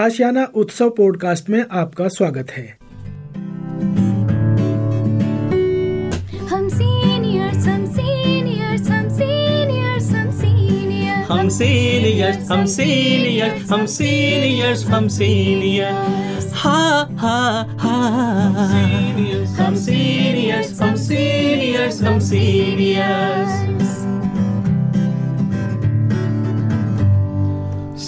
आशियाना उत्सव पॉडकास्ट में आपका स्वागत है। हम सीनियर्स हम सीनियर्स हम सीनियर्स हम सीनियर्स हम सीनियर्स हम सीनियर्स हम सीनियर्स हम सीनियर्स हा हा हा हम सीनियर्स हम सीनियर्स हम सीनियर्स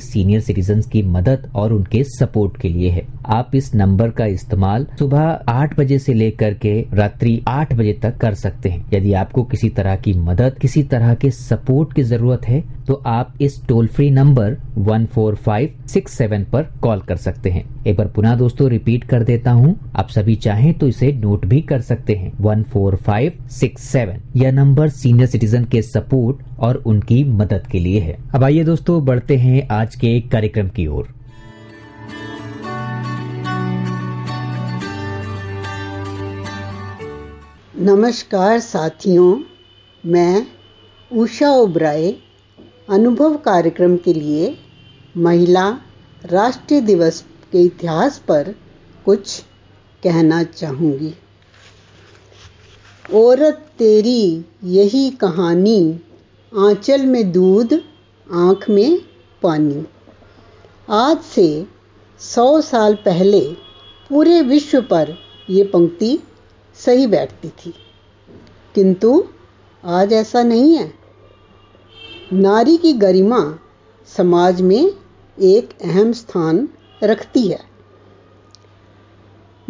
सीनियर सिटीजन की मदद और उनके सपोर्ट के लिए है। आप इस नंबर का इस्तेमाल सुबह आठ बजे से लेकर के रात्रि आठ बजे तक कर सकते हैं। यदि आपको किसी तरह की मदद, किसी तरह के सपोर्ट की ज़रूरत है तो आप इस toll free number one four five six seven पर कॉल कर सकते हैं। एक बार पुनः दोस्तों रिपीट कर देता हूँ। आप सभी चाहें तो इसे नोट भी कर सकते हैं। One four five six seven यह नंबर सीनियर सिटीजन के सपोर्ट और उनकी मदद के लिए है। अब आइए दोस्तों बढ़ते हैं आज के कार्यक्रम की ओर। नमस्कार साथियों, मैं उषा ओबराय अनुभव कार्यक्रम के लिए महिला राष्ट्रीय दिवस के इतिहास पर कुछ कहना चाहूँगी। औरत तेरी यही कहानी, आंचल में दूध, आँख में पानी। आज से सौ साल पहले पूरे विश्व पर ये पंक्ति सही बैठती थी। किंतु आज ऐसा नहीं है। नारी की गरिमा समाज में एक अहम स्थान रखती है।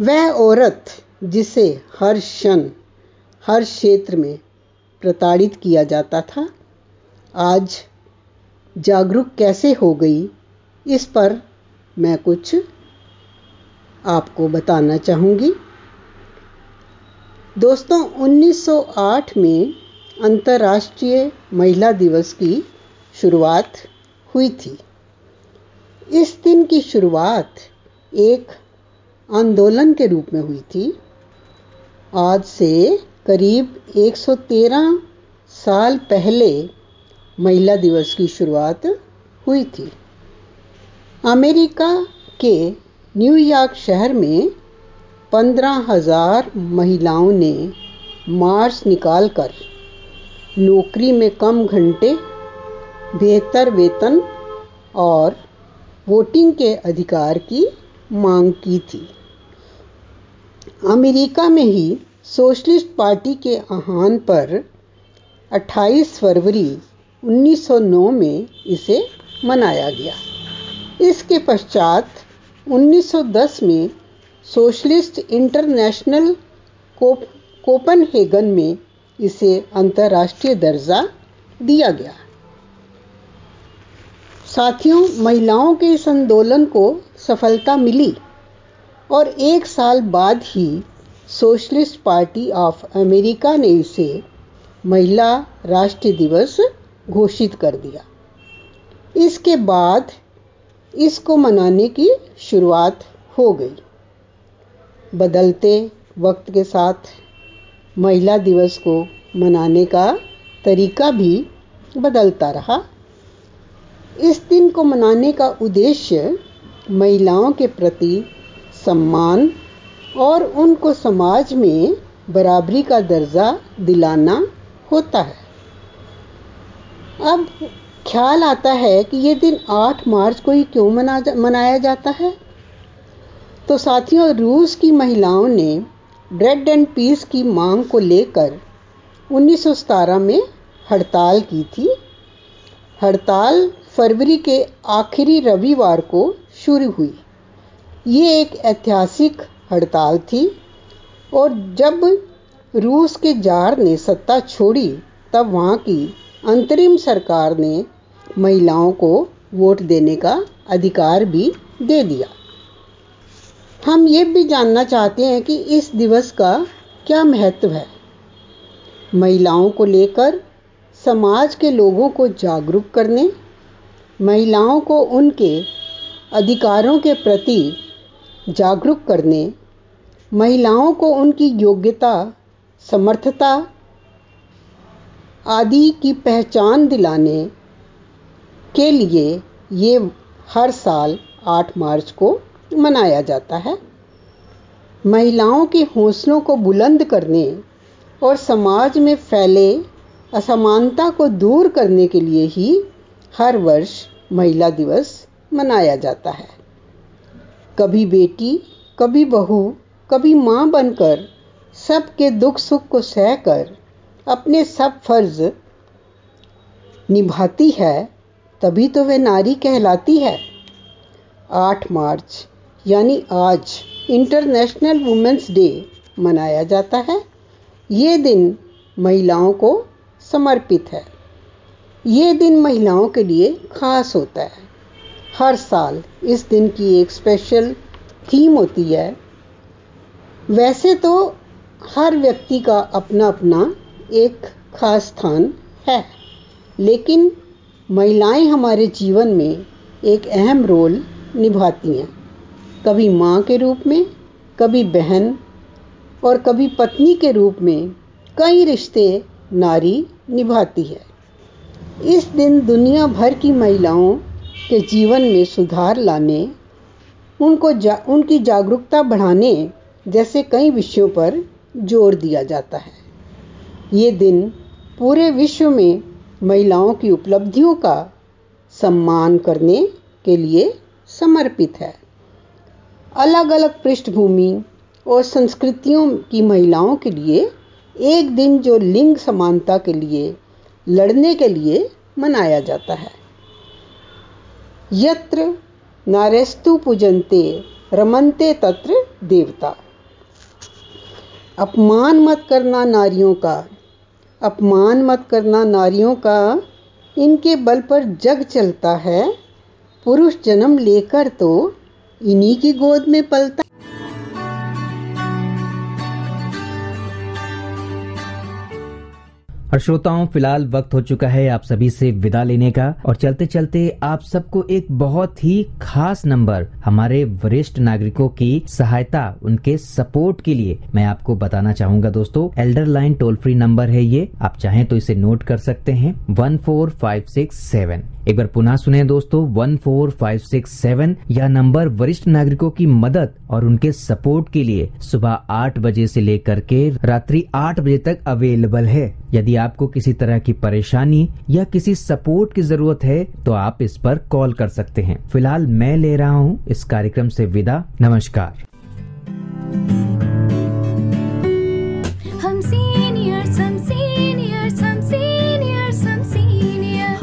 वह औरत जिसे हर क्षण, हर क्षेत्र में प्रताड़ित किया जाता था, आज जागरूक कैसे हो गई, इस पर मैं कुछ आपको बताना चाहूँगी। दोस्तों 1908 में अंतर्राष्ट्रीय महिला दिवस की शुरुआत हुई थी। इस दिन की शुरुआत एक आंदोलन के रूप में हुई थी। आज से करीब 113 साल पहले महिला दिवस की शुरुआत हुई थी। अमेरिका के न्यूयॉर्क शहर में पंद्रह हज़ार महिलाओं ने मार्च निकालकर नौकरी में कम घंटे, बेहतर वेतन और वोटिंग के अधिकार की मांग की थी। अमेरिका में ही सोशलिस्ट पार्टी के आह्वान पर 28 फरवरी 1909 में इसे मनाया गया। इसके पश्चात 1910 में सोशलिस्ट इंटरनेशनल कोप, कोपनहेगन में इसे अंतर्राष्ट्रीय दर्जा दिया गया। साथियों, महिलाओं के इस आंदोलन को सफलता मिली और एक साल बाद ही सोशलिस्ट पार्टी ऑफ़ अमेरिका ने इसे महिला राष्ट्रीय दिवस घोषित कर दिया। इसके बाद इसको मनाने की शुरुआत हो गई। बदलते वक्त के साथ महिला दिवस को मनाने का तरीका भी बदलता रहा। इस दिन को मनाने का उद्देश्य महिलाओं के प्रति सम्मान और उनको समाज में बराबरी का दर्जा दिलाना होता है। अब ख्याल आता है कि ये दिन 8 मार्च को ही क्यों मना जा, मनाया जाता है? तो साथियों रूस की महिलाओं ने ब्रेड एंड पीस की मांग को लेकर 1917 में हड़ताल की थी। हड़ताल फरवरी के आखिरी रविवार को शुरू हुई। ये एक ऐतिहासिक हड़ताल थी और जब रूस के जार ने सत्ता छोड़ी, तब वहाँ की अंतरिम सरकार ने महिलाओं को वोट देने का अधिकार भी दे दिया। हम ये भी जानना चाहते हैं कि इस दिवस का क्या महत्व है। महिलाओं को लेकर समाज के लोगों को जागरूक करने महिलाओं को उनके अधिकारों के प्रति जागरूक करने, महिलाओं को उनकी योग्यता, समर्थता आदि की पहचान दिलाने के लिए ये हर साल 8 मार्च को मनाया जाता है। महिलाओं के हौसलों को बुलंद करने और समाज में फैले असमानता को दूर करने के लिए ही हर वर्ष महिला दिवस मनाया जाता है। कभी बेटी, कभी बहू, कभी माँ बनकर सबके दुख सुख को सहकर अपने सब फ़र्ज़ निभाती है, तभी तो वह नारी कहलाती है। 8 मार्च, यानी आज इंटरनेशनल वुमेंस डे मनाया जाता है। ये दिन महिलाओं को समर्पित है। ये दिन महिलाओं के लिए खास होता है। हर साल इस दिन की एक स्पेशल थीम होती है। वैसे तो हर व्यक्ति का अपना अपना एक खास स्थान है, लेकिन महिलाएँ हमारे जीवन में एक अहम रोल निभाती हैं। कभी माँ के रूप में, कभी बहन और कभी पत्नी के रूप में कई रिश्ते नारी निभाती है। इस दिन दुनिया भर की महिलाओं के जीवन में सुधार लाने उनको जा, उनकी जागरूकता बढ़ाने जैसे कई विषयों पर ज़ोर दिया जाता है। ये दिन पूरे विश्व में महिलाओं की उपलब्धियों का सम्मान करने के लिए समर्पित है। अलग अलग पृष्ठभूमि और संस्कृतियों की महिलाओं के लिए एक दिन जो लिंग समानता के लिए लड़ने के लिए मनाया जाता है। यत्र नारेस्तु पूजनते रमनते तत्र देवता। अपमान मत करना नारियों का। अपमान मत करना नारियों का। इनके बल पर जग चलता है। पुरुष जन्म लेकर तो इन्हीं की गोद में पलता और श्रोताओं, फ़िलहाल वक्त हो चुका है आप सभी से विदा लेने का। और चलते चलते आप सबको एक बहुत ही खास नंबर हमारे वरिष्ठ नागरिकों की सहायता, उनके सपोर्ट के लिए मैं आपको बताना चाहूँगा दोस्तों। Elder line toll free number है ये। आप चाहें तो इसे नोट कर सकते हैं। One four five six seven. एक बार पुनः सुने दोस्तों, one four five six seven, यह नंबर वरिष्ठ नागरिकों की मदद और उनके सपोर्ट के लिए सुबह आठ बजे से लेकर के रात्रि आठ बजे तक अवेलेबल है। यदि आपको किसी तरह की परेशानी या किसी सपोर्ट की ज़रूरत है तो आप इस पर कॉल कर सकते हैं। फ़िलहाल मैं ले रहा हूँ इस कार्यक्रम से विदा। नमस्कार।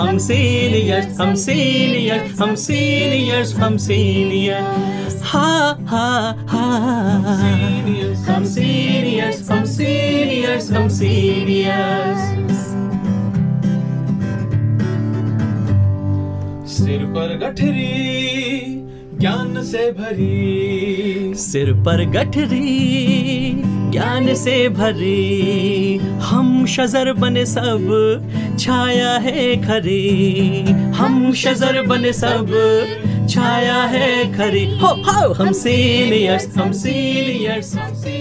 हम सीनियर्स हम सीनियर्स हम सीनियर्स हम सीनियर्स हा हा हा हम हम हम सिर पर गठरी ज्ञान से भरी। सिर पर गठरी ज्ञान से भरे हम शजर बने सब छाया है खरे। हम शजर बने सब छाया है खरे। हो हो हम सीनियर्स हम सीनियर्स हम सीनियर्स